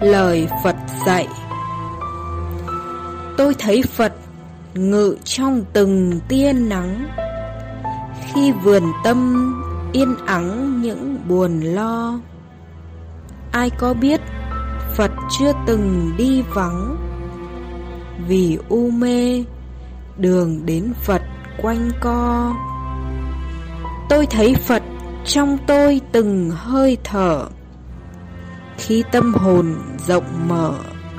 lời Phật dạy. Tôi thấy Phật ngự trong từng tia nắng. Khi vườn tâm yên ắng những buồn lo. Ai có biết Phật chưa từng đi vắng? Vì u mê, Đường đến Phật quanh co. Tôi thấy Phật trong tôi từng hơi thở. Khi tâm hồn rộng mở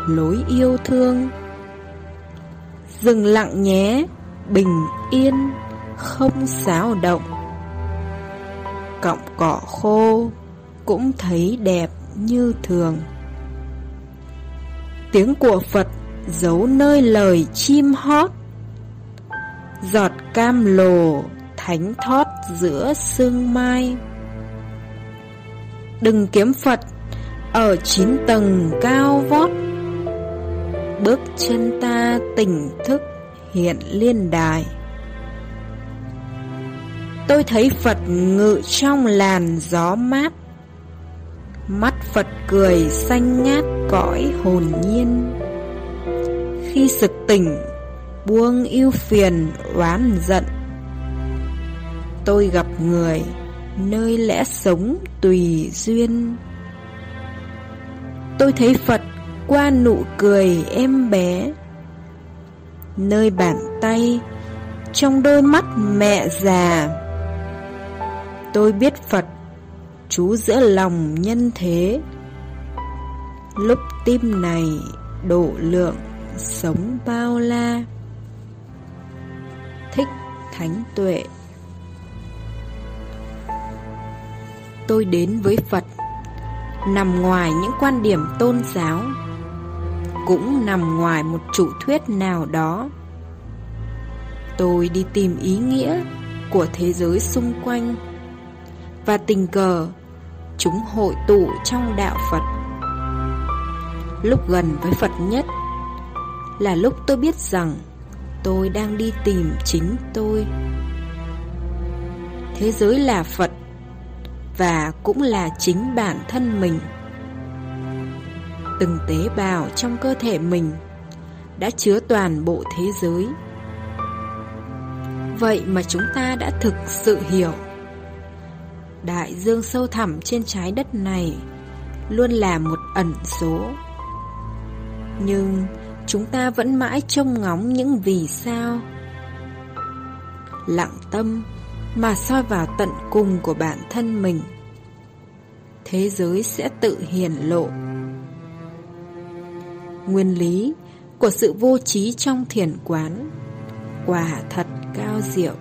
lối yêu thương. Dừng lặng nhé, bình yên, không xáo động. Cọng cỏ khô cũng thấy đẹp như thường. Tiếng của Phật giấu nơi lời chim hót. Giọt cam lồ thánh thót giữa sương mai. Đừng kiếm Phật ở chín tầng cao vót, Bước chân ta tỉnh thức hiện liên đài. Tôi thấy Phật ngự trong làn gió mát, Mắt Phật cười xanh ngát cõi hồn nhiên. Khi sực tỉnh, buông yêu phiền, oán giận. Tôi gặp người nơi lẽ sống tùy duyên. Tôi thấy Phật qua nụ cười em bé, Nơi bàn tay, Trong đôi mắt mẹ già. Tôi biết Phật, Chú giữa lòng nhân thế. Lúc tim này độ lượng Sống bao la. Thích Thánh Tuệ. Tôi đến với Phật. Nằm ngoài những quan điểm tôn giáo, Cũng nằm ngoài một chủ thuyết nào đó. Tôi đi tìm ý nghĩa của thế giới xung quanh Và tình cờ Chúng hội tụ trong đạo Phật. Lúc gần với Phật nhất Là lúc tôi biết rằng Tôi đang đi tìm chính tôi. Thế giới là Phật và cũng là chính bản thân mình. Từng tế bào trong cơ thể mình Đã chứa toàn bộ thế giới. Vậy mà chúng ta đã thực sự hiểu, Đại dương sâu thẳm trên trái đất này Luôn là một ẩn số. Nhưng chúng ta vẫn mãi trông ngóng những vì sao. Lặng tâm mà soi vào tận cùng của bản thân mình. Thế giới sẽ tự hiển lộ. Nguyên lý của sự vô trí trong thiền quán, Quả thật cao diệu.